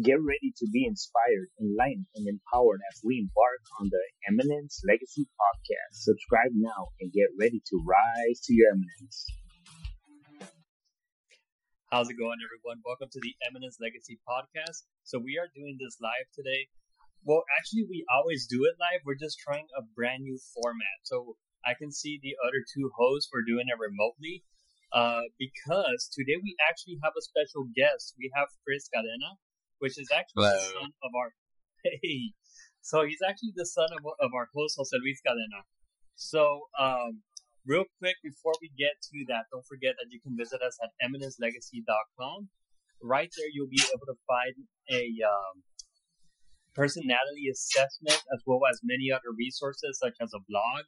Get ready to be inspired, enlightened, and empowered as we embark on the Eminence Legacy Podcast. Subscribe now and get ready to rise to your eminence. How's it going, everyone? Welcome to the Eminence Legacy Podcast. So, we are doing this live today. Well, actually, we always do it live. We're just trying a brand new format. So, I can see the other two hosts. We're doing it remotely uh, because today we actually have a special guest. We have Chris Cadena which is actually Hello. the son of our hey. So he's actually the son of, of our host, Jose Luis Cadena. So, um, real quick before we get to that, don't forget that you can visit us at eminencelegacy.com. Right there, you'll be able to find a um, personality assessment as well as many other resources such as a blog.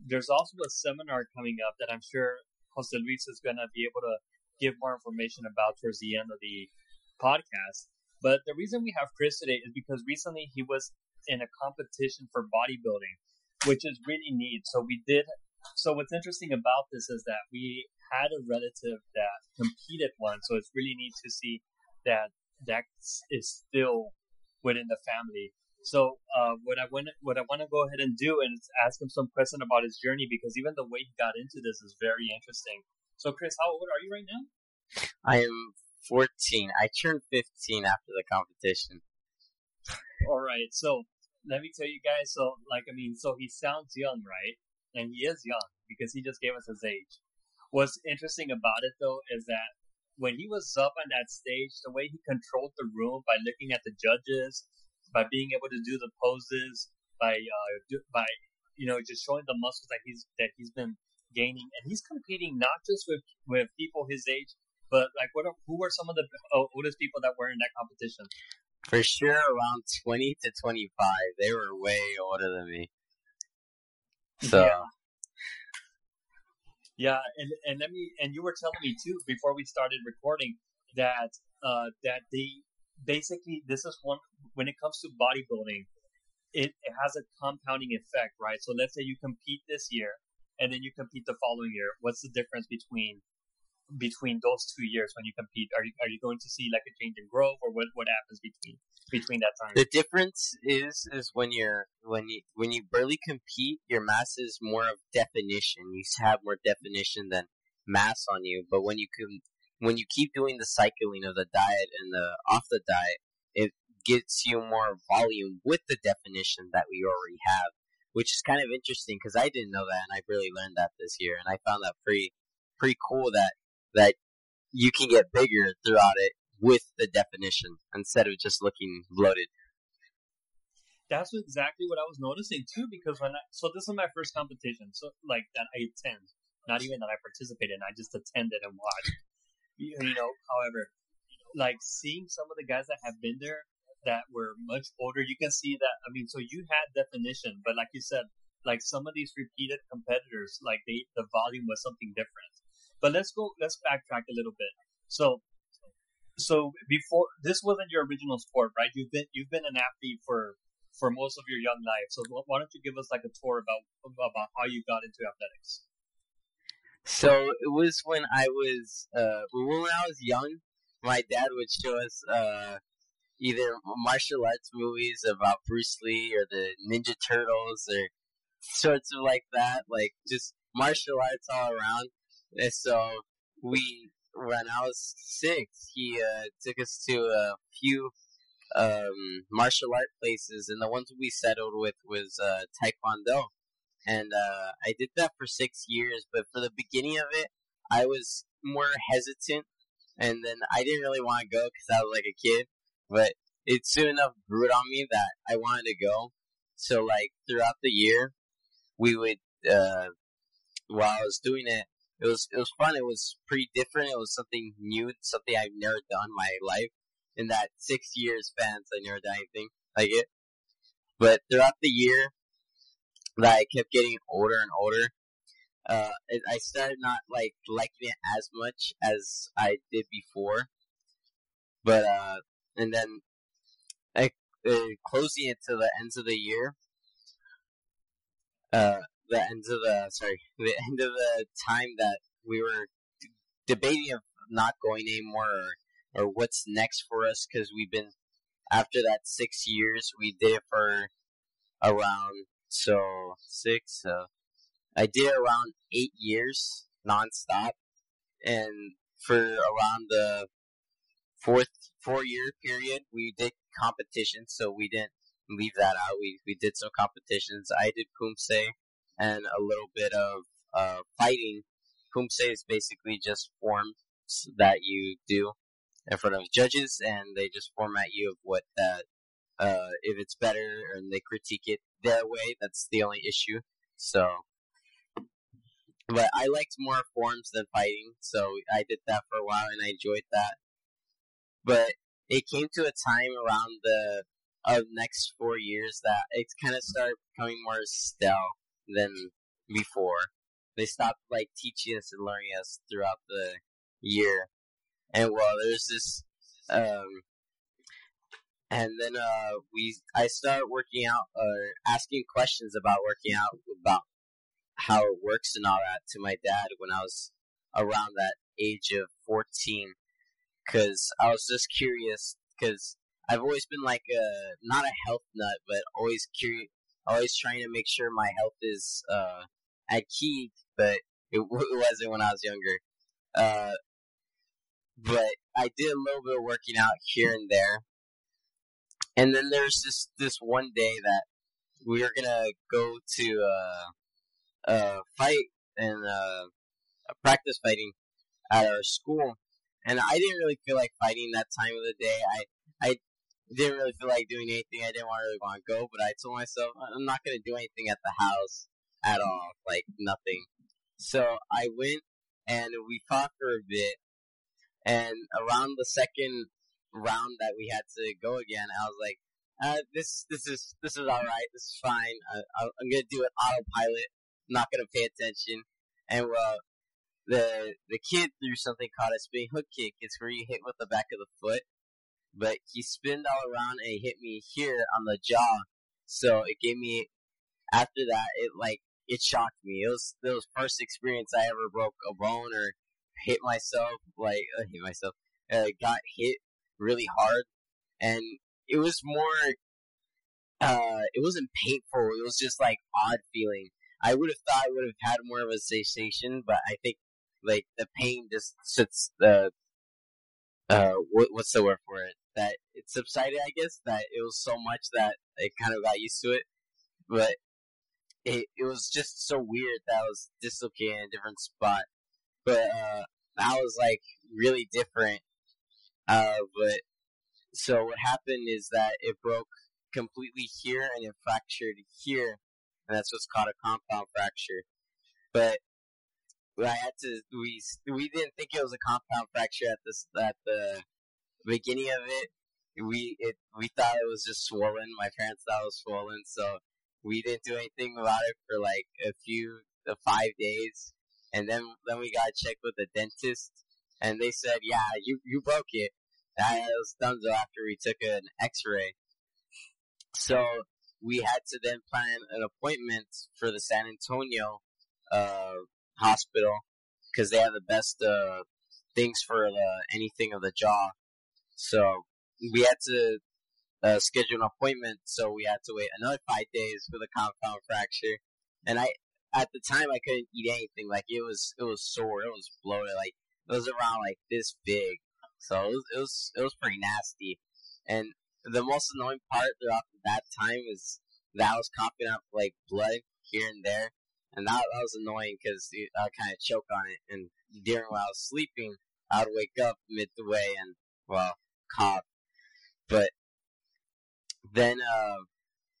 There's also a seminar coming up that I'm sure Jose Luis is going to be able to give more information about towards the end of the podcast. But the reason we have Chris today is because recently he was in a competition for bodybuilding, which is really neat. So we did. So what's interesting about this is that we had a relative that competed once. So it's really neat to see that that is still within the family. So uh, what I want what I want to go ahead and do is ask him some question about his journey because even the way he got into this is very interesting. So Chris, how old are you right now? I am 14. I turned 15 after the competition. All right. So let me tell you guys. So, like, I mean, so he sounds young, right? And he is young because he just gave us his age. What's interesting about it, though, is that when he was up on that stage, the way he controlled the room by looking at the judges, by being able to do the poses, by uh, do, by you know just showing the muscles that he's that he's been gaining, and he's competing not just with with people his age, but like, what? Are, who were some of the oldest people that were in that competition? For sure, around twenty to twenty-five. They were way older than me. So. Yeah. Yeah, and and let me and you were telling me too before we started recording that uh, that they basically this is one when it comes to bodybuilding, it, it has a compounding effect, right? So let's say you compete this year and then you compete the following year. What's the difference between between those two years when you compete? Are you are you going to see like a change in growth, or what what happens between between that time? The difference is is when you're when you when you barely compete, your mass is more of definition. You have more definition than mass on you. But when you can when you keep doing the cycling of the diet and the off the diet, it gets you more volume with the definition that we already have, which is kind of interesting because I didn't know that and I really learned that this year and I found that pretty pretty cool that that you can get bigger throughout it with the definition instead of just looking bloated. That's exactly what I was noticing too, because when I, so this is my first competition, so like that I attend, not even that I participated in, I just attended and watched. You, you know, however, like seeing some of the guys that have been there that were much older, you can see that. I mean, so you had definition, but like you said, like some of these repeated competitors, like they the volume was something different. But let's go. Let's backtrack a little bit. So, so before this wasn't your original sport, right? You've been you've been an athlete for for most of your young life. So why don't you give us like a tour about about how you got into athletics? So it was when I was uh, when I was young. My dad would show us uh, either martial arts movies about Bruce Lee or the Ninja Turtles or sorts of like that, like just martial arts all around. And so we, when I was six, he uh, took us to a few um, martial art places, and the ones we settled with was uh, Taekwondo. And uh, I did that for six years, but for the beginning of it, I was more hesitant, and then I didn't really want to go because I was like a kid. But it soon enough grew on me that I wanted to go. So like throughout the year, we would uh, while I was doing it, it was it was fun. It was pretty different. It was something new, something I've never done in my life. In that six years span, I never done anything like it. But throughout the year, that I kept getting older and older, uh, I started not like liking it as much as I did before. But uh, and then uh, closing it to the ends of the year, uh, the end of the sorry, the end of the time that we were d- debating of not going anymore or or what's next for us because we've been after that six years we did it for around so six so I did around eight years nonstop. And for around the fourth four year period we did competitions so we didn't leave that out. We we did some competitions. I did Kumse and a little bit of uh, fighting Kumse is basically just forms that you do in front of judges, and they just format you of what that uh, if it's better, and they critique it their way. That's the only issue. So, but I liked more forms than fighting, so I did that for a while, and I enjoyed that. But it came to a time around the of next four years that it kind of started becoming more stale than before. They stopped like teaching us and learning us throughout the year, and well, there's this, um, and then uh, we I start working out or asking questions about working out about how it works and all that to my dad when I was around that age of 14 because I was just curious because I've always been like a not a health nut but always curious always trying to make sure my health is uh, at key but it, wasn't when I was younger uh, but I did a little bit of working out here and there. And then there's this this one day that we were gonna go to uh, uh, fight and uh, practice fighting at our school, and I didn't really feel like fighting that time of the day. I I didn't really feel like doing anything. I didn't really want to go, but I told myself I'm not gonna do anything at the house at all, like nothing. So I went and we fought for a bit, and around the second round that we had to go again, I was like, uh, "This, this is this is all right. This is fine. I, I'm gonna do it autopilot. I'm not gonna pay attention." And well, the the kid threw something called a spin hook kick. It's where you hit with the back of the foot, but he spinned all around and hit me here on the jaw. So it gave me. After that, it like it shocked me. It was the first experience I ever broke a bone or hit myself, like uh, hit myself, uh, got hit really hard, and it was more. Uh, it wasn't painful. It was just like odd feeling. I would have thought I would have had more of a sensation, but I think like the pain just sits the. Uh, what, what's the word for it? That it subsided, I guess. That it was so much that I kind of got used to it, but it it was just so weird that I was dislocated in a different spot but uh, that was like really different. Uh, but so what happened is that it broke completely here and it fractured here, and that's what's called a compound fracture. But I had to we we didn't think it was a compound fracture at this at the beginning of it. We it we thought it was just swollen. My parents thought it was swollen, so we didn't do anything about it for like a few the five days and then then we got checked with the dentist, and they said, "Yeah, you you broke it." That was done so after we took an X-ray. So we had to then plan an appointment for the San Antonio uh, hospital because they have the best uh, things for anything of the jaw. So we had to uh, schedule an appointment. So we had to wait another five days for the compound fracture. And I at the time I couldn't eat anything. Like it was it was sore, it was bloated, like it was around like this big. So it was it was, it was pretty nasty. And the most annoying part throughout that time is that I was coughing up like blood here and there, and that, that was annoying because I kind of choke on it. And during while I was sleeping, I would wake up midway and well cough. But then uh,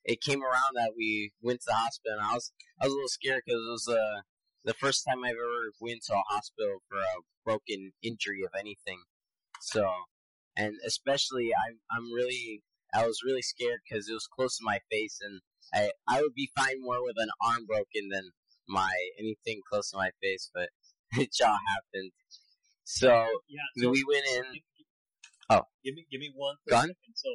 it came around that we went to the hospital, and I was I was a little scared because it was uh, the first time I've ever went to a hospital for a broken injury of anything. So, and especially I'm I'm really I was really scared because it was close to my face, and I I would be fine more with an arm broken than my anything close to my face, but it all happened. So, yeah, so we went in. Oh, give me give me one gun. So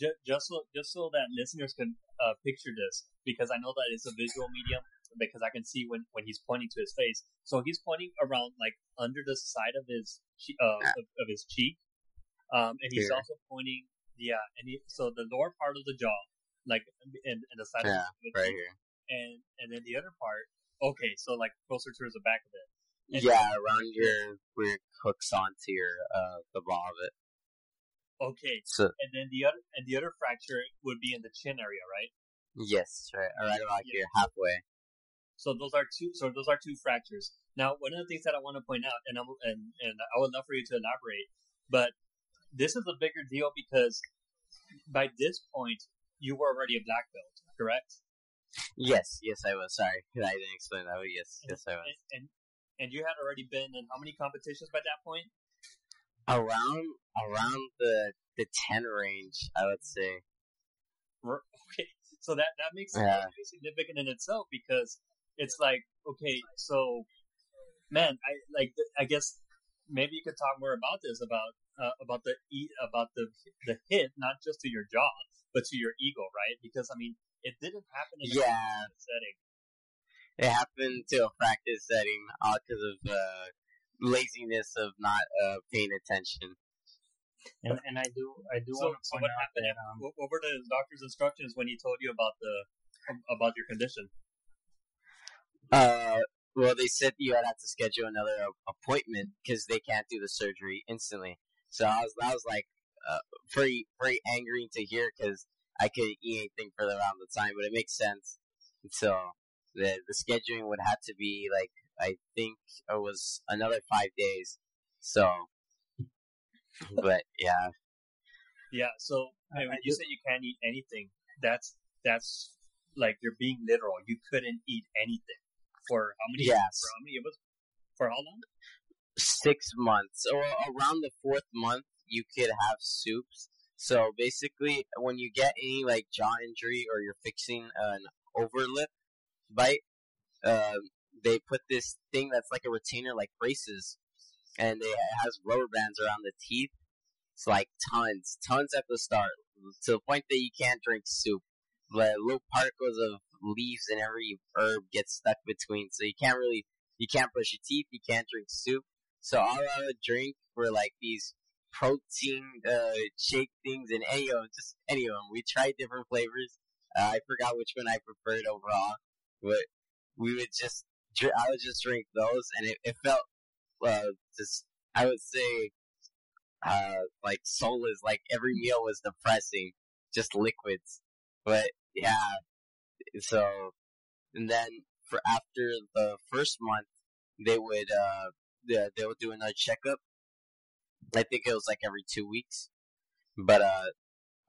just, just so just so that listeners can uh, picture this, because I know that it's a visual medium, because I can see when, when he's pointing to his face. So he's pointing around like under the side of his uh, of, of his cheek, Um, and he's Here. also pointing, yeah, and he, so the lower part of the jaw, like in, in the side Yeah, of the right here. and and then the other part, okay, so like closer towards the back of it. And- Yeah, around your where it hooks onto your uh the ball of it. Okay, So and then the other and the other fracture would be in the chin area, right? yes, right, right about Yeah. here, halfway. So those are two. So those are two fractures. Now, one of the things that I want to point out, and I'm, and and I would love for you to elaborate, but this is a bigger deal because by this point you were already a black belt, correct? Yes, yes, I was. Sorry, I didn't explain that. But yes, yes, I was. And, and and you had already been in how many competitions by that point? Around around the the ten range, I would say. Okay, so that that makes it Yeah. significant in itself because it's like okay, so man, I like I guess maybe you could talk more about this about uh, about the about the the hit, not just to your jaw, but to your ego, right? Because I mean, it didn't happen in a Yeah. practice setting. It happened to a practice setting all because of uh, laziness of not uh, paying attention. And and I do I do So, want to so point what out happened? that um, what, what were the doctor's instructions when he told you about the about your condition? Uh, well, they said you had to schedule another appointment because they can't do the surgery instantly. So I was, I was like, uh, very, very angry to hear because I couldn't eat anything for around the time, but it makes sense. So the the scheduling would have to be like I think it was another five days. So, but yeah, Yeah. So I- and when you said you can't eat anything, that's that's like you're being literal. You couldn't eat anything for how many? Yes. For how many? It was for how long? six months or around the fourth month you could have soups so basically when you get any like jaw injury or you're fixing an overlip bite um, they put this thing that's like a retainer like braces and it has rubber bands around the teeth. It's like tons tons at the start to the point that you can't drink soup. The little particles of leaves and every herb get stuck between so you can't really you can't brush your teeth you can't drink soup. So all I would drink were like these protein uh, shake things and any of 'em, just any of them. We tried different flavors. Uh, I forgot which one I preferred overall, but we would just I would just drink those, and it, it felt uh, just I would say uh, like soulless. Like every meal was depressing, just liquids. But yeah, so and then for after the first month, they would uh they, they would do another checkup. I think it was like every two weeks, but uh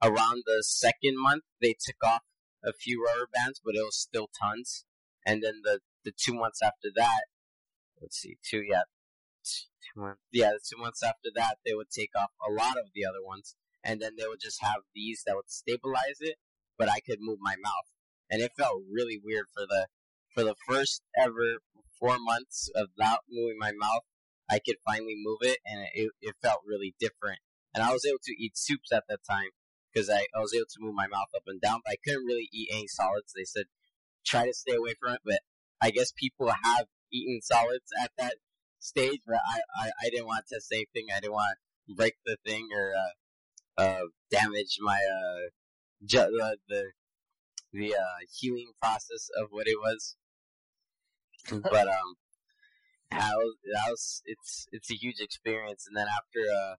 around the second month they took off a few rubber bands, but it was still tons. And then the the two months after that, let's see, two yeah, two months yeah, the two months after that they would take off a lot of the other ones, and then they would just have these that would stabilize it, but I could move my mouth, and it felt really weird for the for the first ever four months of not moving my mouth. I could finally move it, and it, it felt really different. And I was able to eat soups at that time because I, I was able to move my mouth up and down, but I couldn't really eat any solids. They said try to stay away from it, but I guess people have eaten solids at that stage, but I, I, I didn't want to test anything. I didn't want to break the thing or uh, uh, damage my uh, ju- the the, the uh, healing process of what it was. but um, that was, that was it's it's a huge experience. And then after uh,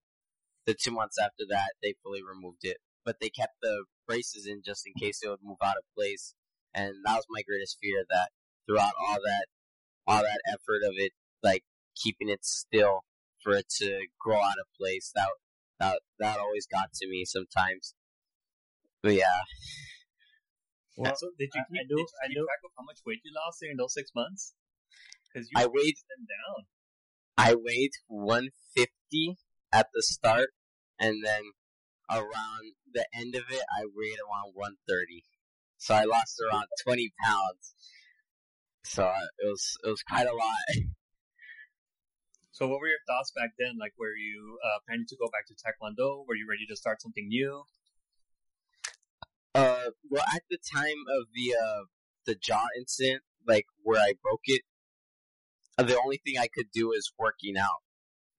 the two months after that, they fully removed it, but they kept the braces in just in case it would move out of place. And that was my greatest fear that throughout all that all that effort of it, like keeping it still for it to grow out of place, that that that always got to me sometimes. But yeah, well, so did you keep, I do- did you I keep do- track of how much weight you lost during those six months? Because you I weighed them down. I weighed 150 at the start, and then around the end of it, I weighed around 130. So I lost around 20 pounds. So uh, it was it was quite a lot. So what were your thoughts back then? Like, were you uh, planning to go back to Taekwondo? Were you ready to start something new? Uh, well, at the time of the uh the jaw incident, like where I broke it, the only thing I could do is working out.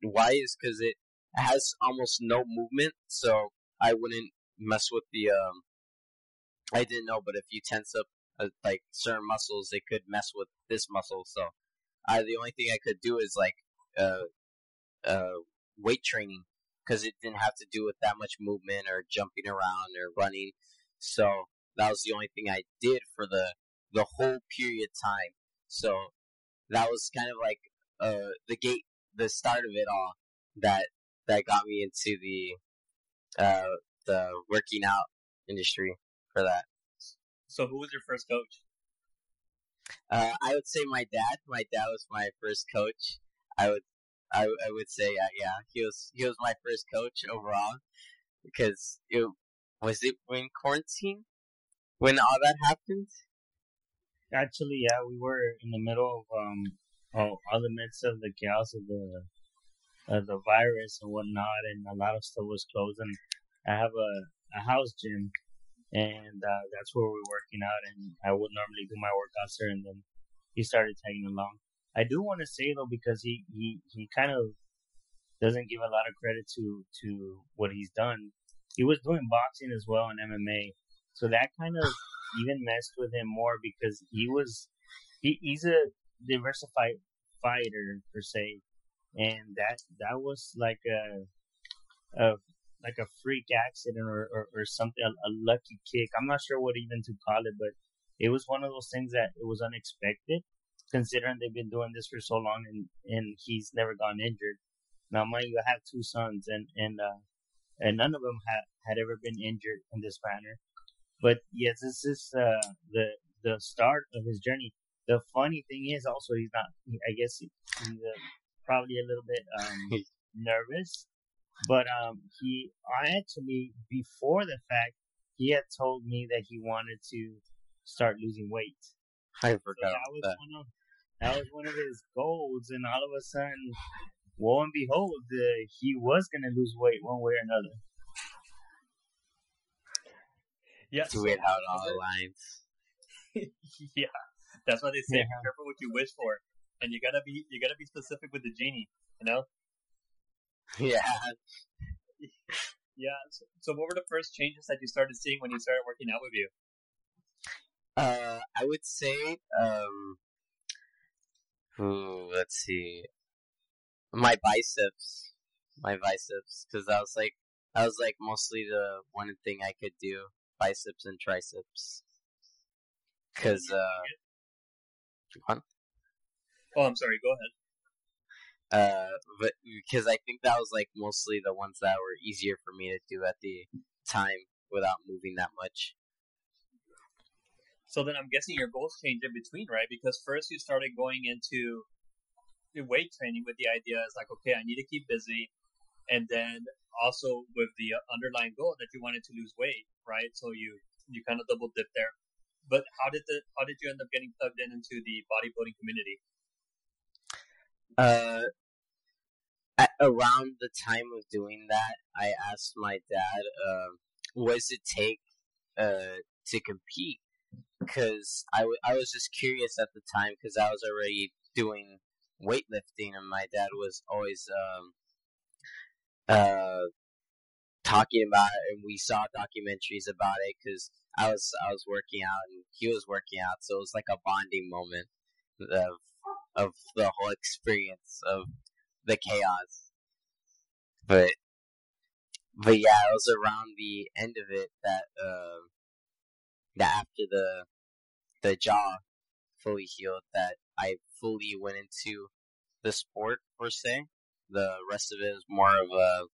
Why is because it has almost no movement, so I wouldn't mess with the. Um, I didn't know, but if you tense up uh, like certain muscles, it could mess with this muscle. So, I the only thing I could do is like uh, uh, weight training because it didn't have to do with that much movement or jumping around or running. So that was the only thing I did for the the whole period of time. So that was kind of like uh, the gate, the start of it all that that got me into the uh, the working out industry for that. So, who was your first coach? Uh, I would say my dad. My dad was my first coach. I would, I, I would say, uh, yeah, he was he was my first coach overall because it was it when quarantine when all that happened. Actually, yeah, we were in the middle of um, oh, all the midst of the chaos of the uh, the virus and whatnot, and a lot of stuff was closed. And I have a, a house gym, and uh, that's where we're working out. And I would normally do my workouts there, and then he started tagging along. I do want to say though, because he he he kind of doesn't give a lot of credit to to what he's done. He was doing boxing as well and MMA, so that kind of even messed with him more because he was he, he's a diversified fighter per se, and that that was like a a like a freak accident or, or, or something a, a lucky kick. I'm not sure what even to call it, but it was one of those things that it was unexpected considering they've been doing this for so long and and he's never gone injured. Now, mind you, I have two sons, and and uh, and none of them had had ever been injured in this manner. But yes, this is uh, the the start of his journey. The funny thing is also he's not. I guess he's uh, probably a little bit um, nervous, but um, he I actually before the fact he had told me that he wanted to start losing weight. I forgot so that was that. one of that was one of his goals, and all of a sudden, lo and behold, uh, he was gonna lose weight one way or another. Yeah, It's weird how it all aligns. yeah, that's why they say Yeah. be careful what you wish for, and you gotta be you gotta be specific with the genie. You know? Yeah. Yeah. So, so what were the first changes that you started seeing when you started working out with you? Uh, I would say, um, ooh, let's see, my biceps, my biceps, because that was like that was like mostly the one thing I could do, biceps and triceps, because uh, what? Oh, I'm sorry. Go ahead. uh, but because I think that was like mostly the ones that were easier for me to do at the time without moving that much. So then I'm guessing your goals changed in between, right? Because first you started going into the weight training with the idea is like, okay, I need to keep busy, and then also with the underlying goal that you wanted to lose weight, right? So you you kind of double dip there. But how did the how did you end up getting plugged in into the bodybuilding community? Uh, at, around the time of doing that, I asked my dad, uh, what does it take uh, to compete? Because I, w- I was just curious at the time because I was already doing weightlifting, and my dad was always um, uh, talking about it, and we saw documentaries about it because I was I was working out and he was working out, so it was like a bonding moment of of the whole experience of the chaos. But but yeah, it was around the end of it that uh, that after the the jaw fully healed that I fully went into the sport per se. The rest of it is more of a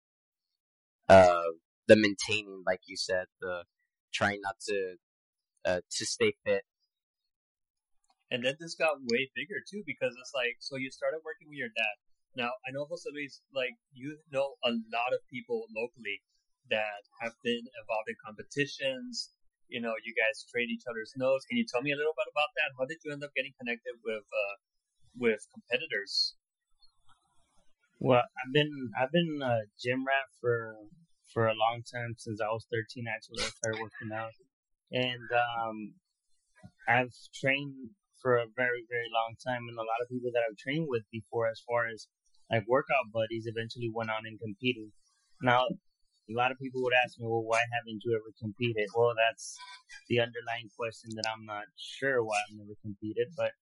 uh the maintaining, like you said, the trying not to uh to stay fit. And then this got way bigger too because it's like so you started working with your dad. Now I know Jose Luis, like you know a lot of people locally that have been involved in competitions. You know, you guys trade each other's notes. Can you tell me a little bit about that? How did you end up getting connected with uh, with competitors? Well, I've been I've been a gym rat for for a long time since I was 13. Actually, I started working out, and um, I've trained for a very very long time, and a lot of people that I've trained with before, as far as like workout buddies eventually went on and competed. Now, a lot of people would ask me, well, why haven't you ever competed? Well, that's the underlying question that I'm not sure why I've never competed, but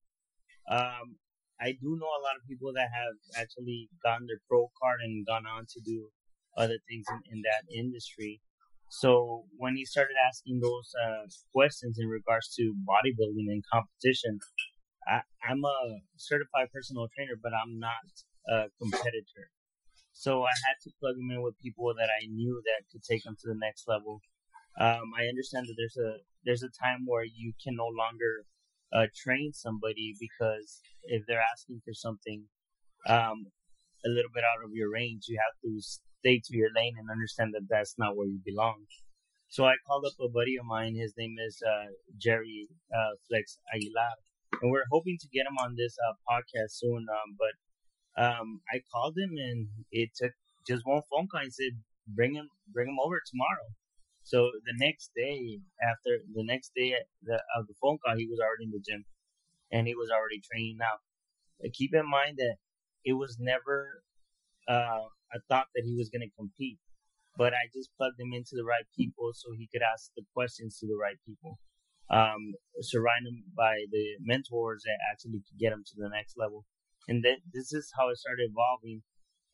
um, I do know a lot of people that have actually gotten their pro card and gone on to do other things in, in that industry. So when he started asking those uh, questions in regards to bodybuilding and competition, I, I'm a certified personal trainer, but I'm not a competitor. So I had to plug him in with people that I knew that could take him to the next level. Um, I understand that there's a there's a time where you can no longer uh, train somebody because if they're asking for something um, a little bit out of your range, you have to stay to your lane and understand that that's not where you belong. So I called up a buddy of mine. His name is uh, Jerry uh, Flex Aguilar, and we're hoping to get him on this uh, podcast soon. Um, but um, I called him, and it took just one phone call. and said, "Bring him, bring him over tomorrow." So the next day, after the next day of the phone call, he was already in the gym, and he was already training. Now, keep in mind that it was never uh, a thought that he was going to compete, but I just plugged him into the right people so he could ask the questions to the right people. Um, surround him by the mentors that actually could get him to the next level. And then this is how it started evolving.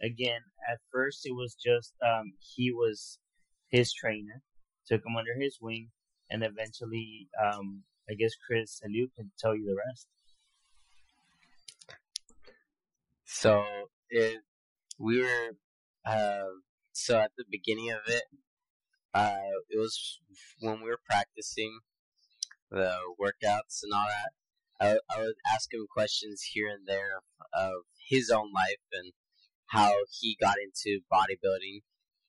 Again, at first it was just um, he was his trainer, took him under his wing, and eventually, um, I guess Chris and Luke can tell you the rest. So we were uh, so at the beginning of it, uh, it was when we were practicing the workouts and all that. I, I would ask him questions here and there of, of his own life and how he got into bodybuilding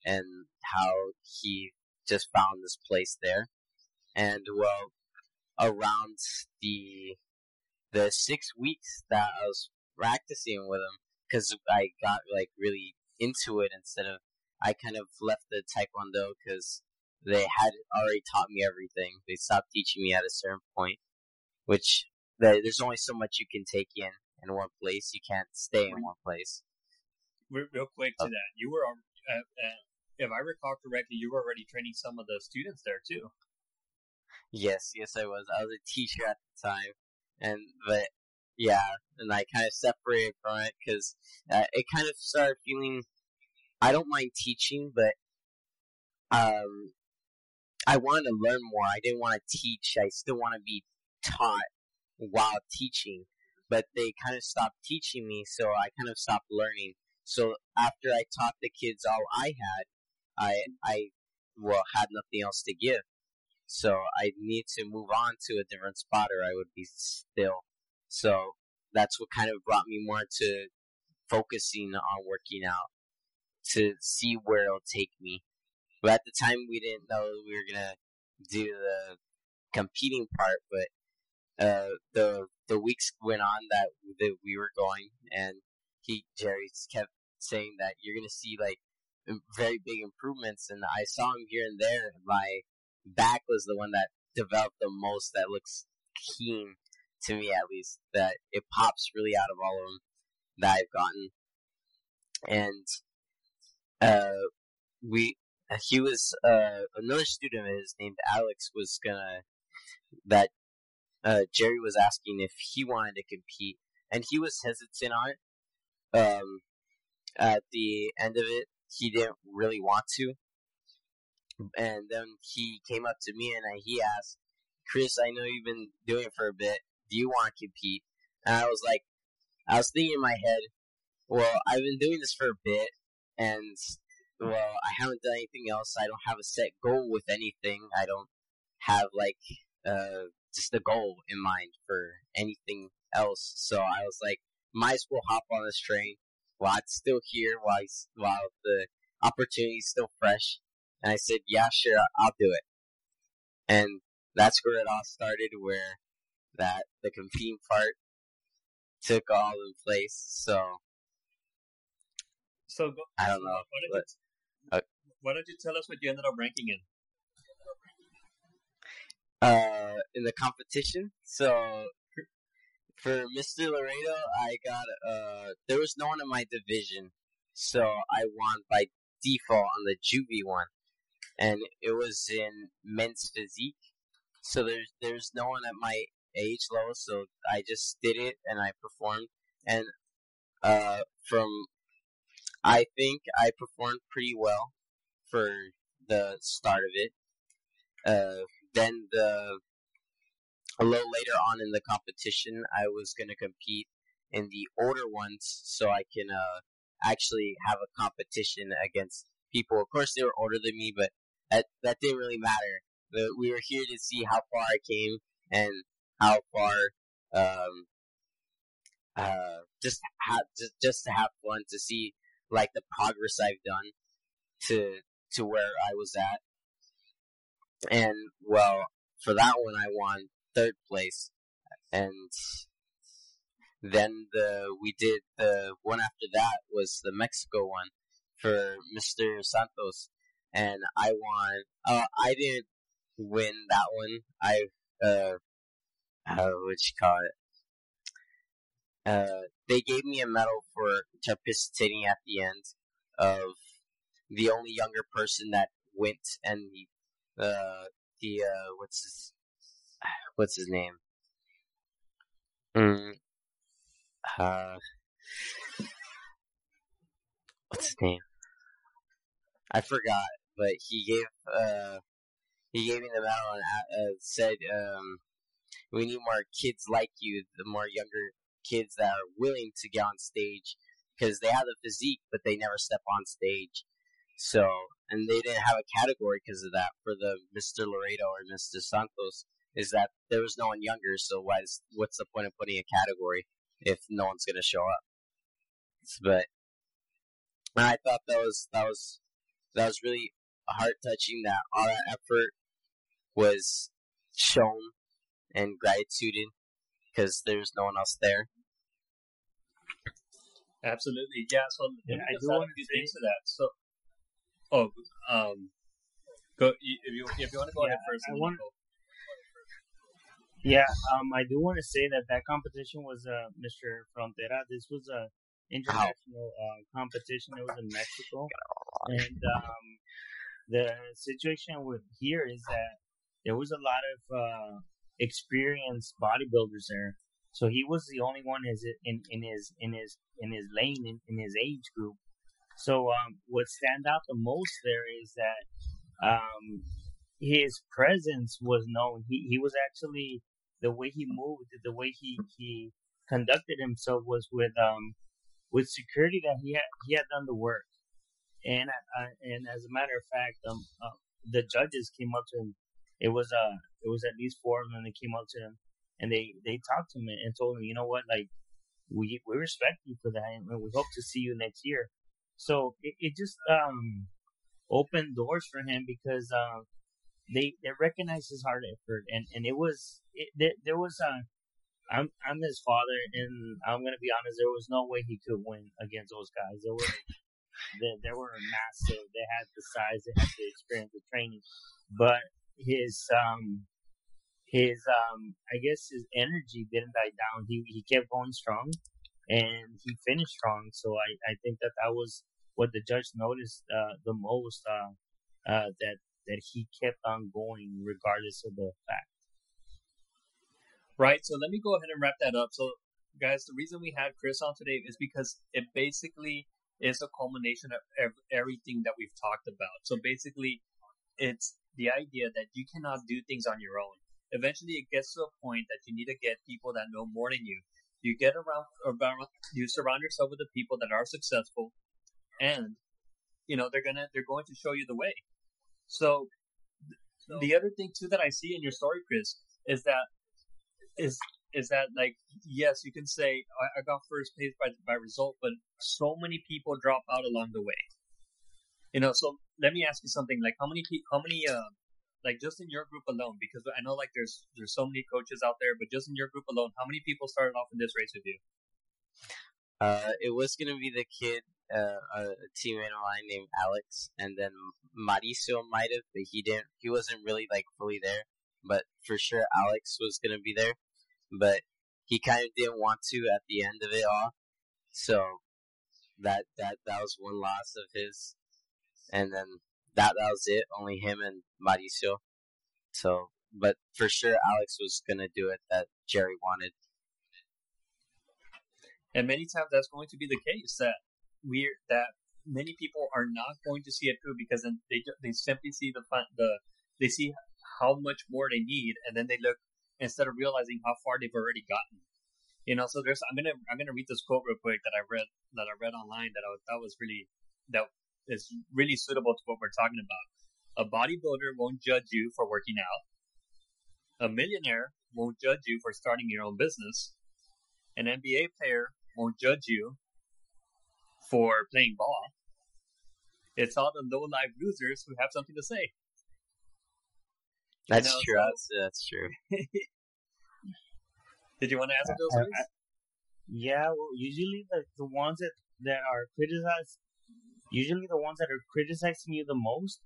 and how he just found this place there. And well, around the the six weeks that I was practicing with him, because I got like really into it instead of I kind of left the taekwondo because they had already taught me everything. They stopped teaching me at a certain point, which there's only so much you can take in in one place. You can't stay in one place. Real quick to oh. that, you were, uh, uh, if I recall correctly, you were already training some of the students there too. Yes, yes, I was. I was a teacher at the time, and but yeah, and I kind of separated from it because uh, it kind of started feeling. I don't mind teaching, but um, I wanted to learn more. I didn't want to teach. I still want to be taught while teaching, but they kind of stopped teaching me, so I kind of stopped learning. So after I taught the kids all I had, I I well had nothing else to give. So I need to move on to a different spot, or I would be still. So that's what kind of brought me more to focusing on working out to see where it'll take me. But at the time, we didn't know we were gonna do the competing part, but uh, the the weeks went on that that we were going, and he Jerry kept saying that you're gonna see like very big improvements, and I saw him here and there. My back was the one that developed the most. That looks keen to me, at least. That it pops really out of all of them that I've gotten, and uh, we he was uh, another student of his named Alex was gonna that uh, Jerry was asking if he wanted to compete, and he was hesitant on it. Um, at the end of it, he didn't really want to, and then he came up to me and I, he asked, "Chris, I know you've been doing it for a bit. Do you want to compete?" And I was like, I was thinking in my head, "Well, I've been doing this for a bit, and well, I haven't done anything else. I don't have a set goal with anything. I don't have like uh, just a goal in mind for anything else. So I was like, might as well hop on this train while it's still here, while while the opportunity is still fresh. And I said, yeah, sure, I'll do it. And that's where it all started, where that the competing part took all in place. So, so go, I don't know. What why don't you tell us what you ended up ranking in? Uh, in the competition. So For Mr. Laredo, I got uh there was no one in my division, so I won by default on the juvie one, and it was in men's physique. So there's there's no one at my age level, so I just did it and I performed, and uh from I think I performed pretty well for the start of it. Uh, then the a little later on in the competition, I was going to compete in the older ones so I can uh, actually have a competition against people. Of course, they were older than me, but that, that didn't really matter. We were here to see how far I came and how far, um, uh, just, ha- just, just to have fun, to see like the progress I've done to, to where I was at. And well, for that one, I won third place, and then the we did the one after that was the Mexico one for Mr. Santos, and I won. Uh, I didn't win that one. I uh, uh what you call it? Uh, they gave me a medal for participating at the end of the only younger person that went and the uh the uh what's his what's his name? Mm, uh, what's his name? I forgot, but he gave uh he gave me the medal and uh, said um we need more kids like you, the more younger kids that are willing to get on stage because they have the physique but they never step on stage. So and they didn't have a category because of that for the Mr. Laredo or Mr. Santos is that there was no one younger. So why is, what's the point of putting a category if no one's going to show up? But I thought that was that was that was really heart touching. That all that effort was shown and gratituded because there's no one else there. Absolutely, yeah. So Yeah, I just do wanna few say- things to that. So, oh, um, go if you if you want to go Yeah, ahead first. I and wanna- go. Yeah, um, I do want to say that that competition was uh, Mr. Frontera. This was a international uh, competition. It was in Mexico, and um, the situation with here is that there was a lot of uh, experienced bodybuilders there. So he was the only one is in, in his in his in his lane in, in his age group. So um, what stand out the most there is that um, his presence was known. He he was actually the way he moved, the way he he conducted himself was with um with security that he had he had done the work, and uh, and as a matter of fact, um uh, the judges came up to him. It was uh it was at least four of them. They came up to him and they they talked to him and told him, you know what, like we we respect you for that, and we hope to see you next year. So it, it just um opened doors for him because uh, they they recognized his hard effort and and it was it, there, there was a I'm I'm his father and I'm gonna be honest there was no way he could win against those guys. They were they, they were massive they had the size they had the experience the training but his um his um I guess his energy didn't die down. He he kept going strong and he finished strong. So I I think that that was what the judge noticed uh the most uh uh that that he kept on going regardless of the fact. Right. So let me go ahead and wrap that up. So, guys, the reason we had Chris on today is because it basically is a culmination of everything that we've talked about. So basically, it's the idea that you cannot do things on your own. Eventually, it gets to a point that you need to get people that know more than you. You get around, around you surround yourself with the people that are successful, and you know they're gonna they're going to show you the way. So the other thing too that I see in your story, Chris, is that is is that like yes, you can say I, I got first place by by result, but so many people drop out along the way. You know, so let me ask you something. Like, how many people? How many? Uh, like just in your group alone, because I know like there's there's so many coaches out there, but just in your group alone, how many people started off in this race with you? Uh, it was gonna be the kid, uh, a teammate of mine named Alex, and then Mauricio might have, but he didn't. He wasn't really like fully there, but for sure Alex was gonna be there. But he kind of didn't want to at the end of it all. So that that that was one loss of his, and then that that was it. Only him and Mauricio. So, but for sure, Alex was gonna do it that Jerry wanted. And many times that's going to be the case that we that many people are not going to see it through because then they they simply see the the they see how much more they need, and then they look instead of realizing how far they've already gotten. You know, so there's I'm gonna I'm gonna read this quote real quick that I read that I read online that I that was really that is really suitable to what we're talking about. A bodybuilder won't judge you for working out. A millionaire won't judge you for starting your own business. An NBA player won't judge you for playing ball. It's all the low life losers who have something to say. That's know, true. so- That's, that's true. Did you want to answer those? I- Luis? I- Yeah, well, usually the the ones that that are criticized, usually the ones that are criticizing you the most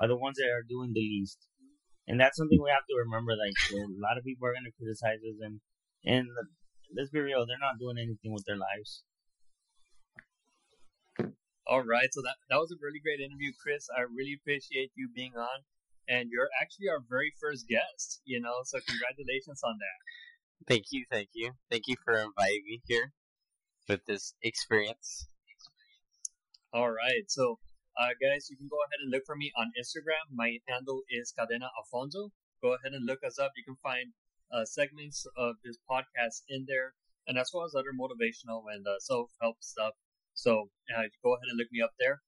are the ones that are doing the least, and that's something we have to remember. Like a lot of people are gonna criticize us, and and let's be real, they're not doing anything with their lives. All right, so that that was a really great interview, Chris. I really appreciate you being on, and you're actually our very first guest. You know, so congratulations on that. Thank you, thank you, thank you for inviting me here with this experience. All right, so uh, guys, you can go ahead and look for me on Instagram. My handle is Cadena Alfonso. Go ahead and look us up. You can find uh, segments of this podcast in there, and as well as other motivational and uh, self help stuff. So uh, go ahead and look me up there.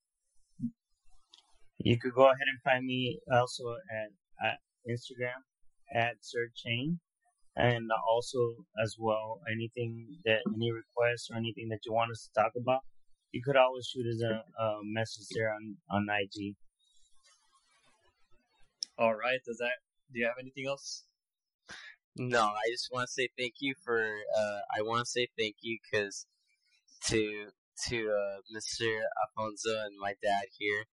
You could go ahead and find me also at, at Instagram at Sir Chain. And also, as well, anything that, any requests or anything that you want us to talk about, you could always shoot us a, a message there on, on IG. All right, does that? Do you have anything else? No, I just want to say thank you for. Uh, I want to say thank you because to to uh, Mr. Alfonso and my dad here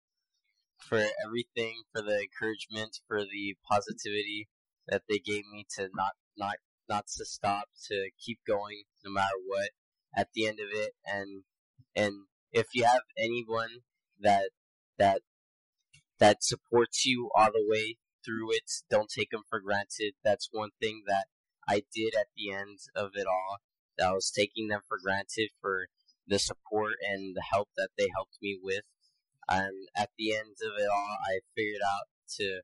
for everything, for the encouragement, for the positivity that they gave me to not not not to stop, to keep going no matter what. At the end of it, and and if you have anyone that that that supports you all the way through it. Don't take them for granted. That's one thing that I did at the end of it all. That I was taking them for granted for the support and the help that they helped me with. And at the end of it all, I figured out to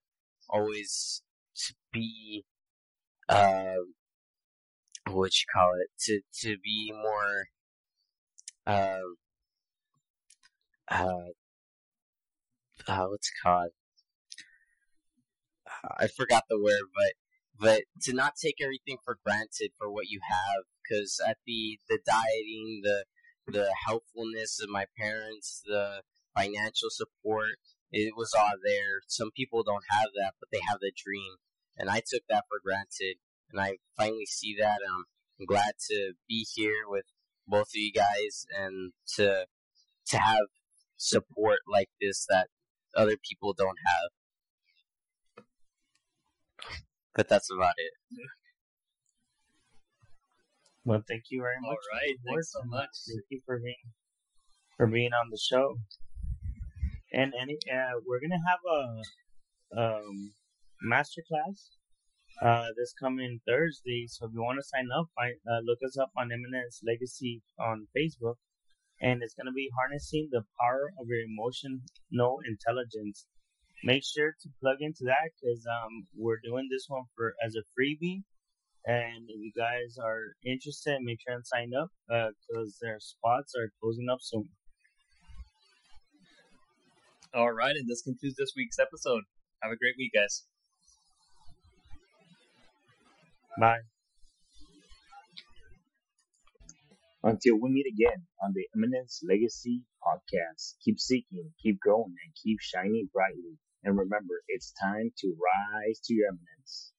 always to be, uh, what you call it, to to be more, um, uh, uh, what's it called? I forgot the word, but but to not take everything for granted for what you have, because at the the dieting, the the helpfulness of my parents, the financial support, it was all there. Some people don't have that, but they have the dream, and I took that for granted, and I finally see that. Um, I'm glad to be here with both of you guys and to to have support like this that other people don't have. But that's about it. Well, thank you very much. All right, thanks so much. Thank you for being for being on the show. And any, uh, we're gonna have a um, master class uh, this coming Thursday. So if you want to sign up, I, uh, look us up on Eminence Legacy on Facebook, and it's gonna be harnessing the power of your emotional intelligence. Make sure to plug into that because um, we're doing this one for as a freebie. And if you guys are interested, make sure and sign up uh, because their spots are closing up soon. All right, and this concludes this week's episode. Have a great week, guys. Bye. Until we meet again on the Eminence Legacy podcast, keep seeking, keep growing, and keep shining brightly. And remember, it's time to rise to your eminence.